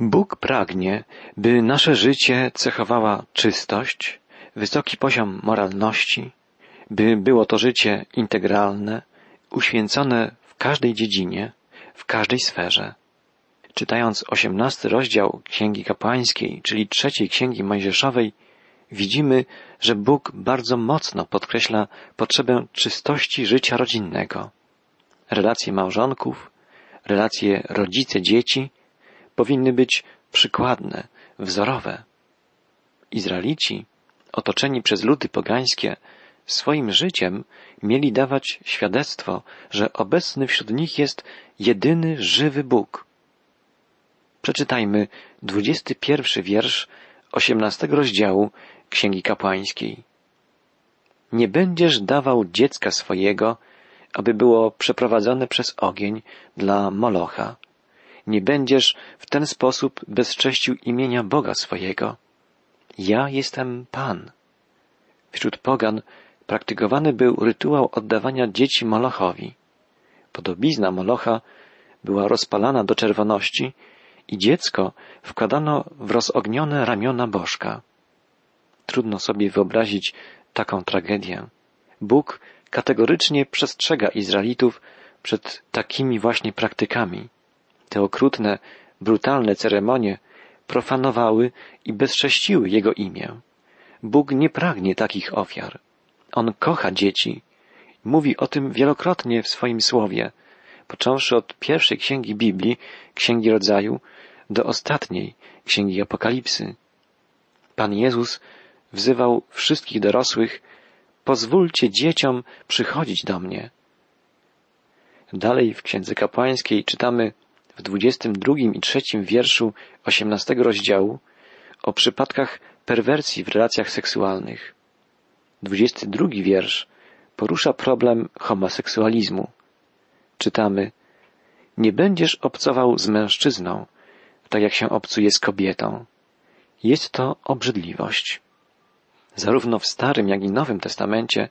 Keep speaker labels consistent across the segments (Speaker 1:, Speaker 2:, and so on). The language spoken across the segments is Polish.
Speaker 1: Bóg pragnie, by nasze życie cechowała czystość, wysoki poziom moralności, by było to życie integralne, uświęcone w każdej dziedzinie, w każdej sferze. Czytając osiemnasty rozdział Księgi Kapłańskiej, czyli trzeciej Księgi Mojżeszowej, widzimy, że Bóg bardzo mocno podkreśla potrzebę czystości życia rodzinnego. Relacje małżonków, relacje rodzice-dzieci powinny być przykładne, wzorowe. Izraelici, otoczeni przez ludy pogańskie, swoim życiem mieli dawać świadectwo, że obecny wśród nich jest jedyny żywy Bóg. Przeczytajmy dwudziesty pierwszy wiersz osiemnastego rozdziału Księgi Kapłańskiej. Nie będziesz dawał dziecka swojego, aby było przeprowadzone przez ogień dla Molocha. Nie będziesz w ten sposób bezcześcił imienia Boga swojego. Ja jestem Pan. Wśród pogan praktykowany był rytuał oddawania dzieci Molochowi. Podobizna Molocha była rozpalana do czerwoności i dziecko wkładano w rozognione ramiona bożka. Trudno sobie wyobrazić taką tragedię. Bóg kategorycznie przestrzega Izraelitów przed takimi właśnie praktykami. Te okrutne, brutalne ceremonie profanowały i bezcześciły Jego imię. Bóg nie pragnie takich ofiar. On kocha dzieci. Mówi o tym wielokrotnie w swoim słowie, począwszy od pierwszej księgi Biblii, księgi rodzaju, do ostatniej księgi Apokalipsy. Pan Jezus wzywał wszystkich dorosłych, pozwólcie dzieciom przychodzić do mnie. Dalej w księdze kapłańskiej czytamy w dwudziestym drugim i trzecim wierszu osiemnastego rozdziału o przypadkach perwersji w relacjach seksualnych. Dwudziesty drugi wiersz porusza problem homoseksualizmu. Czytamy Nie będziesz obcował z mężczyzną, tak jak się obcuje z kobietą. Jest to obrzydliwość. Zarówno w Starym, jak i Nowym Testamencie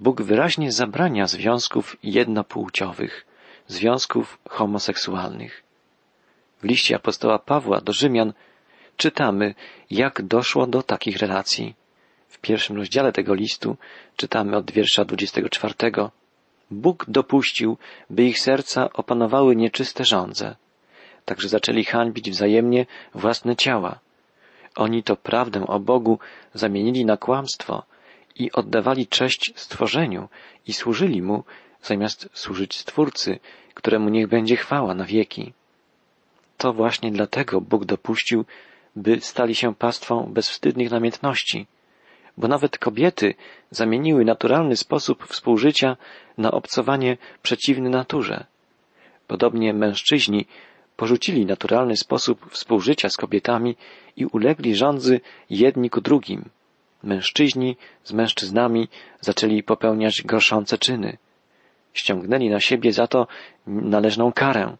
Speaker 1: Bóg wyraźnie zabrania związków jednopłciowych, związków homoseksualnych. W liście apostoła Pawła do Rzymian czytamy, jak doszło do takich relacji. W pierwszym rozdziale tego listu czytamy od wiersza 24. Bóg dopuścił, by ich serca opanowały nieczyste żądze, także zaczęli hańbić wzajemnie własne ciała. Oni to prawdę o Bogu zamienili na kłamstwo i oddawali cześć stworzeniu i służyli Mu, zamiast służyć Stwórcy, któremu niech będzie chwała na wieki. To właśnie dlatego Bóg dopuścił, by stali się pastwą bezwstydnych namiętności, bo nawet kobiety zamieniły naturalny sposób współżycia na obcowanie przeciwny naturze. Podobnie mężczyźni porzucili naturalny sposób współżycia z kobietami i ulegli rządzy jedni ku drugim. Mężczyźni z mężczyznami zaczęli popełniać gorszące czyny. Ściągnęli na siebie za to należną karę.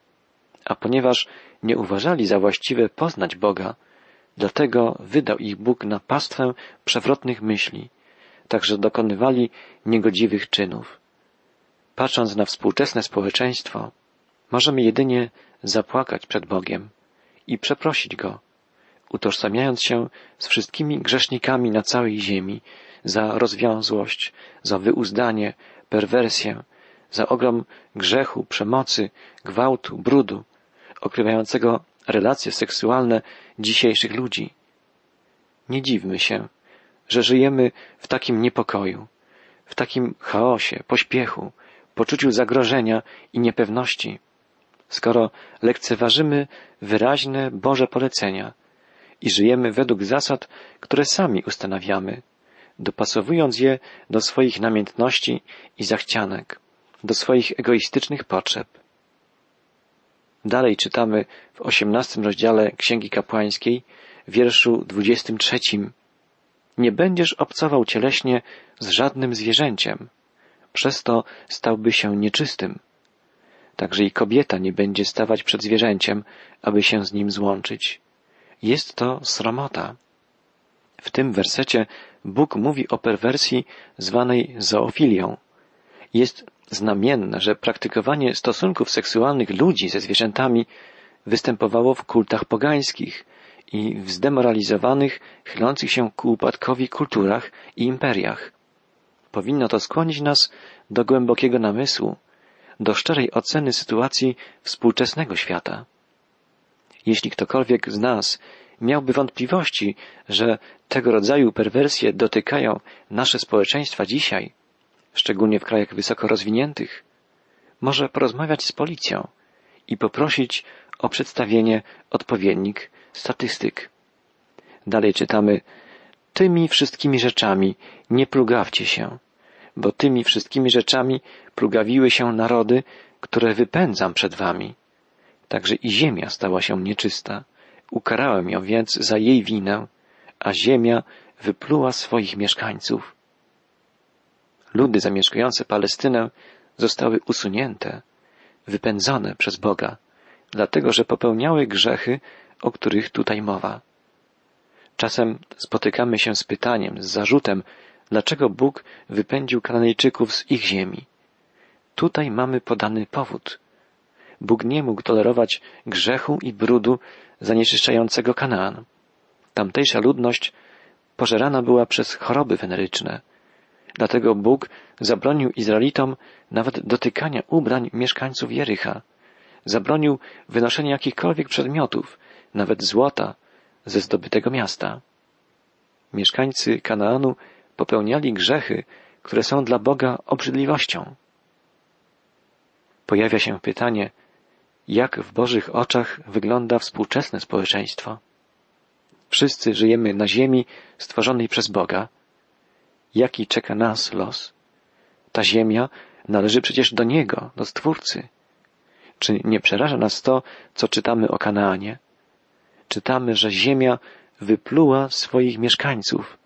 Speaker 1: A ponieważ nie uważali za właściwe poznać Boga, dlatego wydał ich Bóg na pastwę przewrotnych myśli, także dokonywali niegodziwych czynów. Patrząc na współczesne społeczeństwo, możemy jedynie zapłakać przed Bogiem i przeprosić Go, utożsamiając się z wszystkimi grzesznikami na całej ziemi za rozwiązłość, za wyuzdanie, perwersję, za ogrom grzechu, przemocy, gwałtu, brudu, okrywającego relacje seksualne dzisiejszych ludzi. Nie dziwmy się, że żyjemy w takim niepokoju, w takim chaosie, pośpiechu, poczuciu zagrożenia i niepewności, skoro lekceważymy wyraźne Boże polecenia i żyjemy według zasad, które sami ustanawiamy, dopasowując je do swoich namiętności i zachcianek, do swoich egoistycznych potrzeb. Dalej czytamy w osiemnastym rozdziale Księgi Kapłańskiej, wierszu dwudziestym trzecim. Nie będziesz obcował cieleśnie z żadnym zwierzęciem, przez to stałby się nieczystym. Także i kobieta nie będzie stawać przed zwierzęciem, aby się z nim złączyć. Jest to sromota. W tym wersecie Bóg mówi o perwersji zwanej zoofilią. Jest znamienne, że praktykowanie stosunków seksualnych ludzi ze zwierzętami występowało w kultach pogańskich i w zdemoralizowanych, chylących się ku upadkowi kulturach i imperiach. Powinno to skłonić nas do głębokiego namysłu, do szczerej oceny sytuacji współczesnego świata. Jeśli ktokolwiek z nas miałby wątpliwości, że tego rodzaju perwersje dotykają nasze społeczeństwa dzisiaj, szczególnie w krajach wysoko rozwiniętych, może porozmawiać z policją i poprosić o przedstawienie odpowiednik statystyk. Dalej czytamy, tymi wszystkimi rzeczami nie plugawcie się, bo tymi wszystkimi rzeczami plugawiły się narody, które wypędzam przed wami. Także i ziemia stała się nieczysta. Ukarałem ją więc za jej winę, a ziemia wypluła swoich mieszkańców. Ludy zamieszkujące Palestynę zostały usunięte, wypędzone przez Boga, dlatego że popełniały grzechy, o których tutaj mowa. Czasem spotykamy się z pytaniem, z zarzutem, dlaczego Bóg wypędził Kananejczyków z ich ziemi. Tutaj mamy podany powód. Bóg nie mógł tolerować grzechu i brudu zanieczyszczającego Kanaan. Tamtejsza ludność pożerana była przez choroby weneryczne. Dlatego Bóg zabronił Izraelitom nawet dotykania ubrań mieszkańców Jericha. Zabronił wynoszenia jakichkolwiek przedmiotów, nawet złota, ze zdobytego miasta. Mieszkańcy Kanaanu popełniali grzechy, które są dla Boga obrzydliwością. Pojawia się pytanie, jak w Bożych oczach wygląda współczesne społeczeństwo. Wszyscy żyjemy na ziemi stworzonej przez Boga. Jaki czeka nas los? Ta ziemia należy przecież do Niego, do Stwórcy. Czy nie przeraża nas to, co czytamy o Kanaanie? Czytamy, że ziemia wypluła swoich mieszkańców.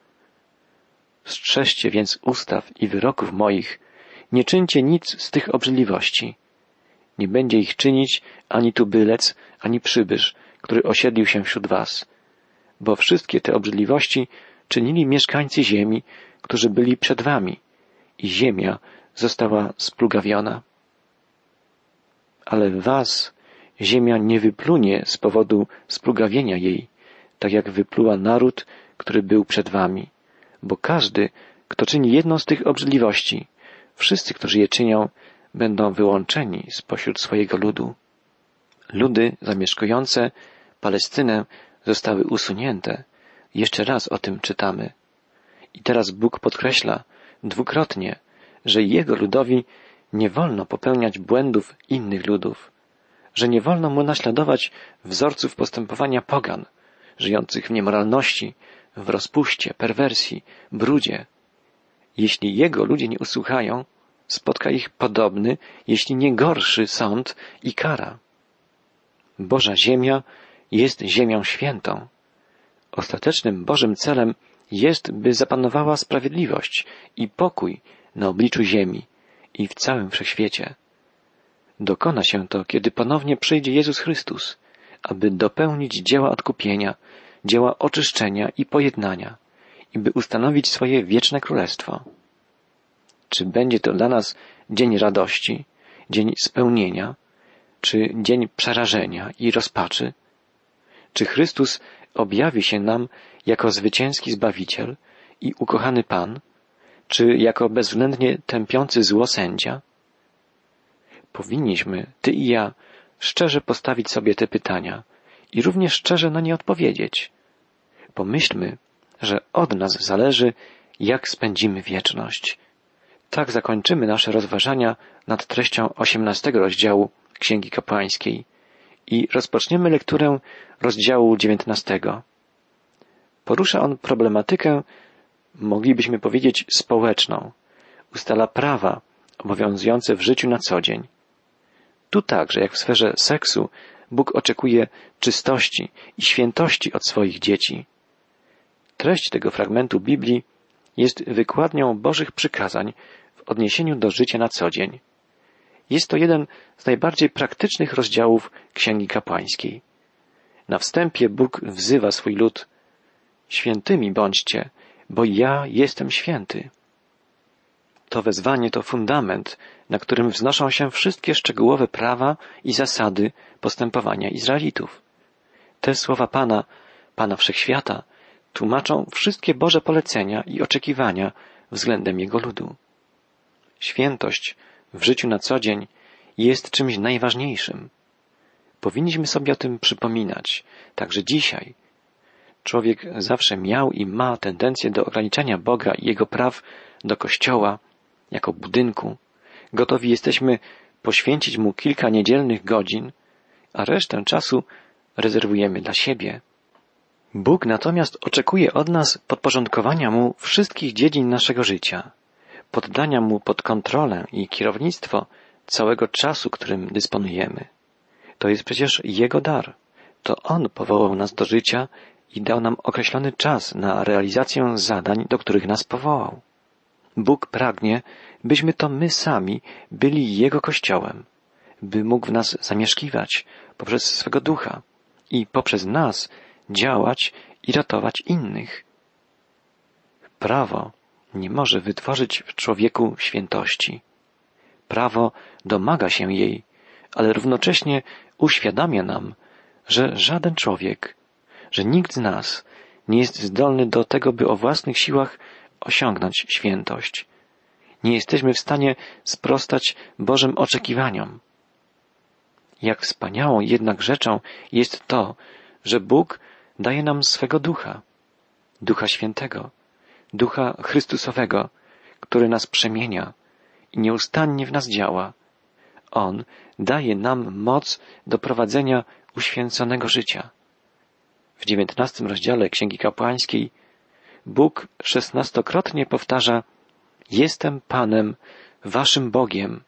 Speaker 1: Strzeżcie więc ustaw i wyroków moich, nie czyńcie nic z tych obrzydliwości. Nie będzie ich czynić ani tubylec, ani przybysz, który osiedlił się wśród was. Bo wszystkie te obrzydliwości czynili mieszkańcy ziemi, którzy byli przed wami i ziemia została splugawiona. Ale was ziemia nie wyplunie z powodu splugawienia jej, tak jak wypluła naród, który był przed wami. Bo każdy, kto czyni jedną z tych obrzydliwości, wszyscy, którzy je czynią, będą wyłączeni spośród swojego ludu. Ludy zamieszkujące Palestynę zostały usunięte. Jeszcze raz o tym czytamy. I teraz Bóg podkreśla dwukrotnie, że Jego ludowi nie wolno popełniać błędów innych ludów, że nie wolno mu naśladować wzorców postępowania pogan, żyjących w niemoralności, w rozpuście, perwersji, brudzie. Jeśli Jego ludzie nie usłuchają, spotka ich podobny, jeśli nie gorszy sąd i kara. Boża Ziemia jest ziemią świętą. Ostatecznym Bożym celem jest, by zapanowała sprawiedliwość i pokój na obliczu ziemi i w całym wszechświecie. Dokona się to, kiedy ponownie przyjdzie Jezus Chrystus, aby dopełnić dzieła odkupienia, dzieła oczyszczenia i pojednania i by ustanowić swoje wieczne królestwo. Czy będzie to dla nas dzień radości, dzień spełnienia, czy dzień przerażenia i rozpaczy? Czy Chrystus objawi się nam jako zwycięski Zbawiciel i ukochany Pan, czy jako bezwzględnie tępiący zło sędzia? Powinniśmy, ty i ja, szczerze postawić sobie te pytania i również szczerze na nie odpowiedzieć. Pomyślmy, że od nas zależy, jak spędzimy wieczność. Tak zakończymy nasze rozważania nad treścią osiemnastego rozdziału Księgi Kapłańskiej i rozpoczniemy lekturę rozdziału dziewiętnastego. Porusza on problematykę, moglibyśmy powiedzieć, społeczną. Ustala prawa obowiązujące w życiu na co dzień. Tu także, jak w sferze seksu, Bóg oczekuje czystości i świętości od swoich dzieci. Treść tego fragmentu Biblii jest wykładnią Bożych przykazań w odniesieniu do życia na co dzień. Jest to jeden z najbardziej praktycznych rozdziałów Księgi Kapłańskiej. Na wstępie Bóg wzywa swój lud Świętymi bądźcie, bo ja jestem święty. To wezwanie to fundament, na którym wznoszą się wszystkie szczegółowe prawa i zasady postępowania Izraelitów. Te słowa Pana, Pana Wszechświata, tłumaczą wszystkie Boże polecenia i oczekiwania względem Jego ludu. Świętość w życiu na co dzień jest czymś najważniejszym. Powinniśmy sobie o tym przypominać, także dzisiaj. Człowiek zawsze miał i ma tendencję do ograniczania Boga i Jego praw do Kościoła jako budynku. Gotowi jesteśmy poświęcić Mu kilka niedzielnych godzin, a resztę czasu rezerwujemy dla siebie. Bóg natomiast oczekuje od nas podporządkowania Mu wszystkich dziedzin naszego życia, poddania Mu pod kontrolę i kierownictwo całego czasu, którym dysponujemy. To jest przecież Jego dar. To On powołał nas do życia i dał nam określony czas na realizację zadań, do których nas powołał. Bóg pragnie, byśmy to my sami byli Jego Kościołem, by mógł w nas zamieszkiwać poprzez swego ducha i poprzez nas działać i ratować innych. Prawo nie może wytworzyć w człowieku świętości. Prawo domaga się jej, ale równocześnie uświadamia nam, że żaden człowiek, że nikt z nas nie jest zdolny do tego, by o własnych siłach osiągnąć świętość. Nie jesteśmy w stanie sprostać Bożym oczekiwaniom. Jak wspaniałą jednak rzeczą jest to, że Bóg daje nam swego ducha, ducha świętego, ducha Chrystusowego, który nas przemienia i nieustannie w nas działa. On daje nam moc do prowadzenia uświęconego życia. W dziewiętnastym rozdziale Księgi Kapłańskiej Bóg szesnastokrotnie powtarza Jestem Panem, Waszym Bogiem.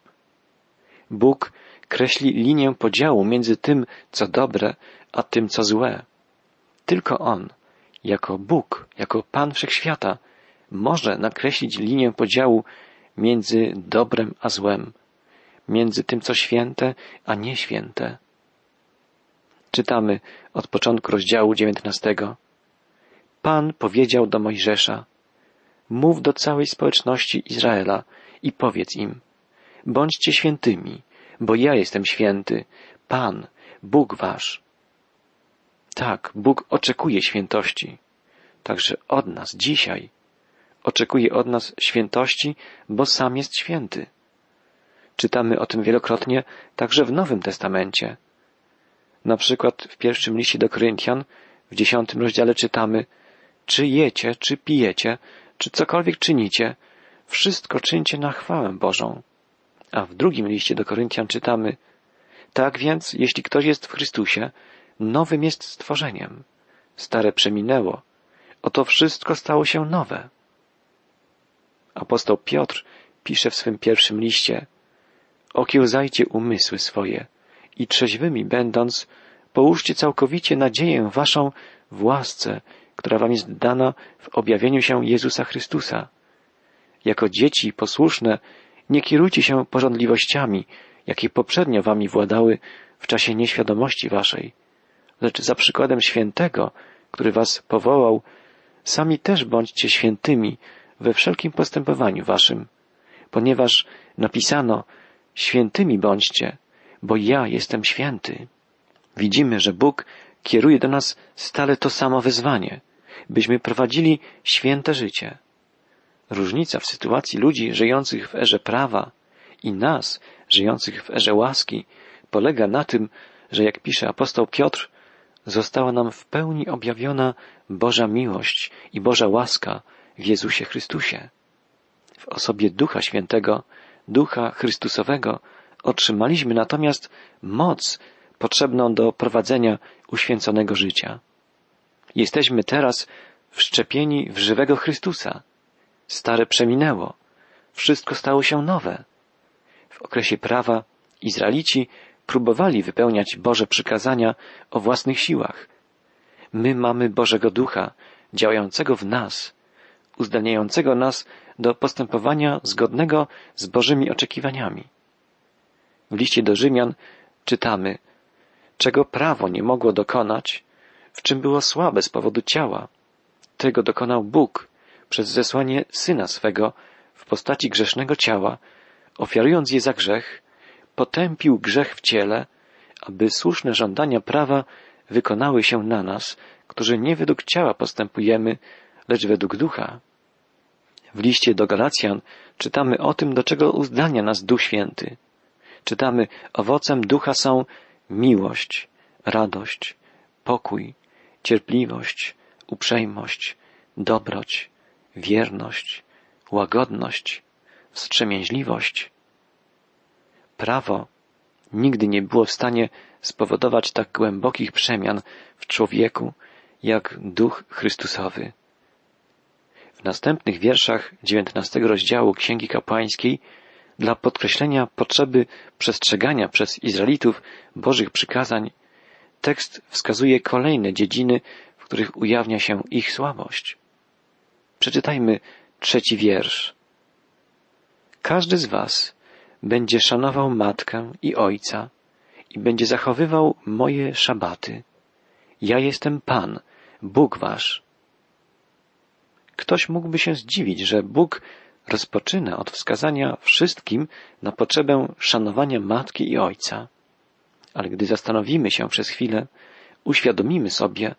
Speaker 1: Bóg kreśli linię podziału między tym, co dobre, a tym, co złe. Tylko On, jako Bóg, jako Pan Wszechświata, może nakreślić linię podziału między dobrem a złem, między tym, co święte, a nieświęte. Czytamy od początku rozdziału dziewiętnastego. Pan powiedział do Mojżesza, mów do całej społeczności Izraela i powiedz im, bądźcie świętymi, bo ja jestem święty, Pan, Bóg wasz. Tak, Bóg oczekuje świętości, także od nas dzisiaj. Oczekuje od nas świętości, bo sam jest święty. Czytamy o tym wielokrotnie także w Nowym Testamencie. Na przykład w pierwszym liście do Koryntian, w dziesiątym rozdziale czytamy, czy jecie, czy pijecie, czy cokolwiek czynicie, wszystko czyńcie na chwałę Bożą. A w drugim liście do Koryntian czytamy, tak więc, jeśli ktoś jest w Chrystusie, nowym jest stworzeniem. Stare przeminęło, oto wszystko stało się nowe. Apostoł Piotr pisze w swym pierwszym liście, okiełzajcie umysły swoje i trzeźwymi będąc, połóżcie całkowicie nadzieję waszą w łasce, która wam jest dana w objawieniu się Jezusa Chrystusa. Jako dzieci posłuszne nie kierujcie się porządliwościami, jakie poprzednio wami władały w czasie nieświadomości waszej, lecz za przykładem świętego, który was powołał, sami też bądźcie świętymi we wszelkim postępowaniu waszym, ponieważ napisano, świętymi bądźcie, bo ja jestem święty. Widzimy, że Bóg kieruje do nas stale to samo wyzwanie, byśmy prowadzili święte życie. Różnica w sytuacji ludzi żyjących w erze prawa i nas, żyjących w erze łaski, polega na tym, że jak pisze apostoł Piotr, została nam w pełni objawiona Boża miłość i Boża łaska w Jezusie Chrystusie. W osobie Ducha Świętego, Ducha Chrystusowego, otrzymaliśmy natomiast moc potrzebną do prowadzenia uświęconego życia. Jesteśmy teraz wszczepieni w żywego Chrystusa. Stare przeminęło, wszystko stało się nowe. W okresie prawa Izraelici próbowali wypełniać Boże przykazania o własnych siłach. My mamy Bożego Ducha, działającego w nas, uzdalniającego nas do postępowania zgodnego z Bożymi oczekiwaniami. W liście do Rzymian czytamy, czego prawo nie mogło dokonać, w czym było słabe z powodu ciała. Tego dokonał Bóg przez zesłanie Syna swego w postaci grzesznego ciała, ofiarując je za grzech, potępił grzech w ciele, aby słuszne żądania prawa wykonały się na nas, którzy nie według ciała postępujemy, lecz według ducha. W liście do Galacjan czytamy o tym, do czego uzdania nas Duch Święty. Czytamy, owocem ducha są miłość, radość, pokój, cierpliwość, uprzejmość, dobroć, wierność, łagodność, wstrzemięźliwość. Prawo nigdy nie było w stanie spowodować tak głębokich przemian w człowieku, jak duch Chrystusowy. W następnych wierszach dziewiętnastego rozdziału Księgi Kapłańskiej dla podkreślenia potrzeby przestrzegania przez Izraelitów Bożych przykazań tekst wskazuje kolejne dziedziny, w których ujawnia się ich słabość. Przeczytajmy trzeci wiersz. Każdy z was będzie szanował matkę i ojca i będzie zachowywał moje szabaty. Ja jestem Pan, Bóg wasz. Ktoś mógłby się zdziwić, że Bóg rozpoczyna od wskazania wszystkim na potrzebę szanowania matki i ojca. Ale gdy zastanowimy się przez chwilę, uświadomimy sobie,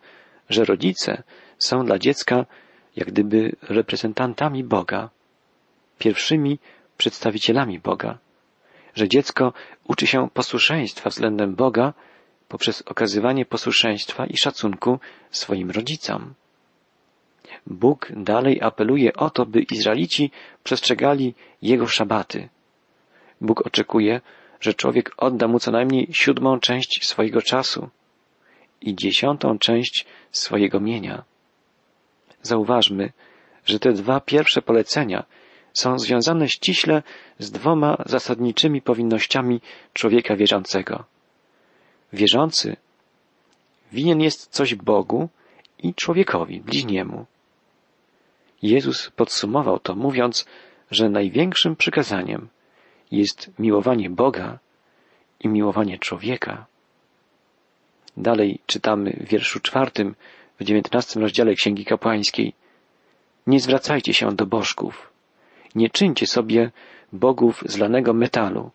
Speaker 1: że rodzice są dla dziecka jak gdyby reprezentantami Boga, pierwszymi przedstawicielami Boga, że dziecko uczy się posłuszeństwa względem Boga poprzez okazywanie posłuszeństwa i szacunku swoim rodzicom. Bóg dalej apeluje o to, by Izraelici przestrzegali Jego szabaty. Bóg oczekuje, że człowiek odda mu co najmniej siódmą część swojego czasu i dziesiątą część swojego mienia. Zauważmy, że te dwa pierwsze polecenia są związane ściśle z dwoma zasadniczymi powinnościami człowieka wierzącego. Wierzący winien jest coś Bogu i człowiekowi, bliźniemu. Jezus podsumował to mówiąc, że największym przykazaniem jest miłowanie Boga i miłowanie człowieka. Dalej czytamy w wierszu czwartym w dziewiętnastym rozdziale Księgi Kapłańskiej. Nie zwracajcie się do bożków. Nie czyńcie sobie bogów z lanego metalu.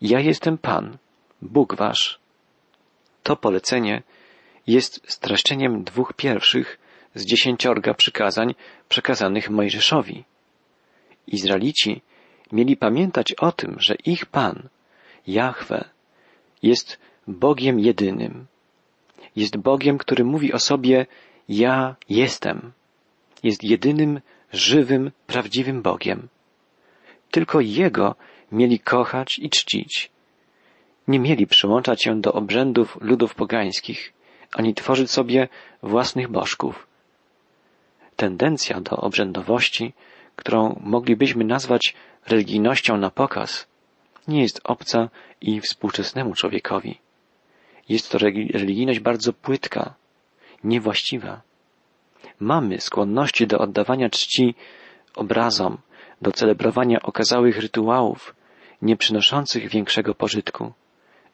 Speaker 1: Ja jestem Pan, Bóg wasz. To polecenie jest streszczeniem dwóch pierwszych z dziesięciorga przykazań przekazanych Mojżeszowi. Izraelici mieli pamiętać o tym, że ich Pan, Jahwe, jest Bogiem jedynym. Jest Bogiem, który mówi o sobie Ja jestem. Jest jedynym, żywym, prawdziwym Bogiem. Tylko Jego mieli kochać i czcić. Nie mieli przyłączać się do obrzędów ludów pogańskich, ani tworzyć sobie własnych bożków. Tendencja do obrzędowości, którą moglibyśmy nazwać religijnością na pokaz, nie jest obca i współczesnemu człowiekowi. Jest to religijność bardzo płytka, niewłaściwa. Mamy skłonności do oddawania czci obrazom, do celebrowania okazałych rytuałów, nie przynoszących większego pożytku,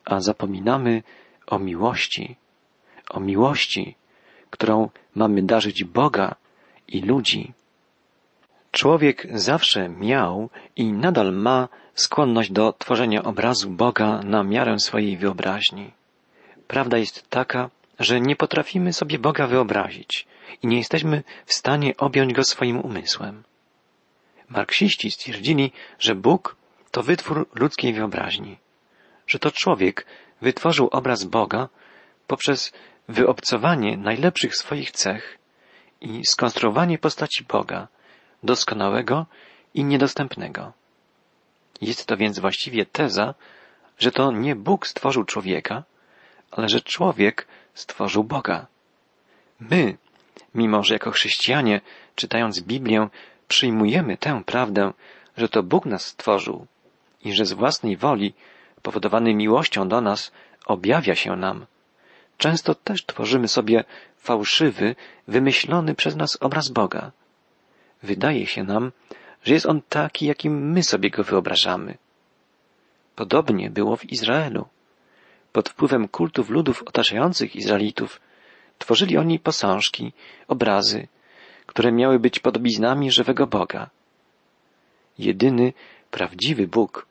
Speaker 1: a zapominamy o miłości, o miłości, którą mamy darzyć Boga i ludzi. Człowiek zawsze miał i nadal ma skłonność do tworzenia obrazu Boga na miarę swojej wyobraźni. Prawda jest taka, że nie potrafimy sobie Boga wyobrazić i nie jesteśmy w stanie objąć Go swoim umysłem. Marksiści stwierdzili, że Bóg to wytwór ludzkiej wyobraźni, że to człowiek wytworzył obraz Boga poprzez wyobcowanie najlepszych swoich cech i skonstruowanie postaci Boga, doskonałego i niedostępnego. Jest to więc właściwie teza, że to nie Bóg stworzył człowieka, ale że człowiek stworzył Boga. My, mimo że jako chrześcijanie, czytając Biblię, przyjmujemy tę prawdę, że to Bóg nas stworzył i że z własnej woli, powodowany miłością do nas, objawia się nam. Często też tworzymy sobie fałszywy, wymyślony przez nas obraz Boga. Wydaje się nam, że jest on taki, jakim my sobie go wyobrażamy. Podobnie było w Izraelu. Pod wpływem kultów ludów otaczających Izraelitów tworzyli oni posążki, obrazy, które miały być podobiznami żywego Boga. Jedyny, prawdziwy Bóg,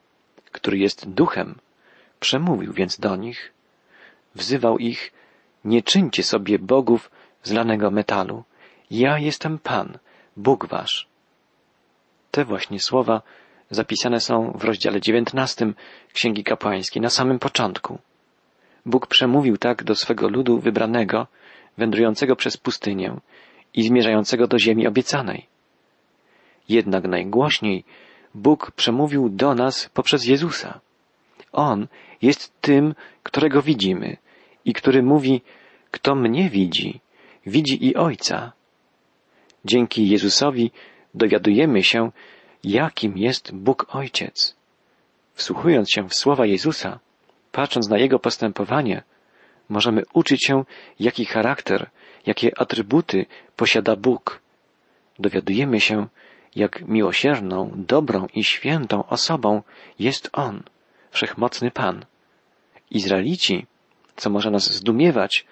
Speaker 1: który jest duchem, przemówił więc do nich, wzywał ich, nie czyńcie sobie bogów z lanego metalu. Ja jestem Pan, Bóg wasz. Te właśnie słowa zapisane są w rozdziale dziewiętnastym Księgi Kapłańskiej na samym początku. Bóg przemówił tak do swego ludu wybranego, wędrującego przez pustynię i zmierzającego do ziemi obiecanej. Jednak najgłośniej Bóg przemówił do nas poprzez Jezusa. On jest tym, którego widzimy i który mówi, kto mnie widzi, widzi i Ojca. Dzięki Jezusowi dowiadujemy się, jakim jest Bóg Ojciec. Wsłuchując się w słowa Jezusa, patrząc na Jego postępowanie, możemy uczyć się, jaki charakter, jakie atrybuty posiada Bóg. Dowiadujemy się, jak miłosierną, dobrą i świętą osobą jest On, wszechmocny Pan. Izraelici, co może nas zdumiewać,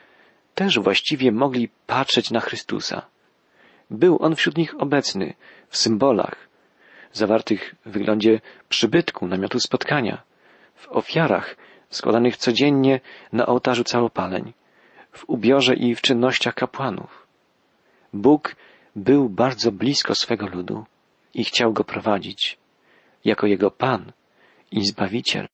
Speaker 1: też właściwie mogli patrzeć na Chrystusa. Był On wśród nich obecny, w symbolach, zawartych w wyglądzie przybytku, namiotu spotkania, w ofiarach składanych codziennie na ołtarzu całopaleń, w ubiorze i w czynnościach kapłanów. Bóg był bardzo blisko swego ludu i chciał go prowadzić jako jego Pan i Zbawiciel.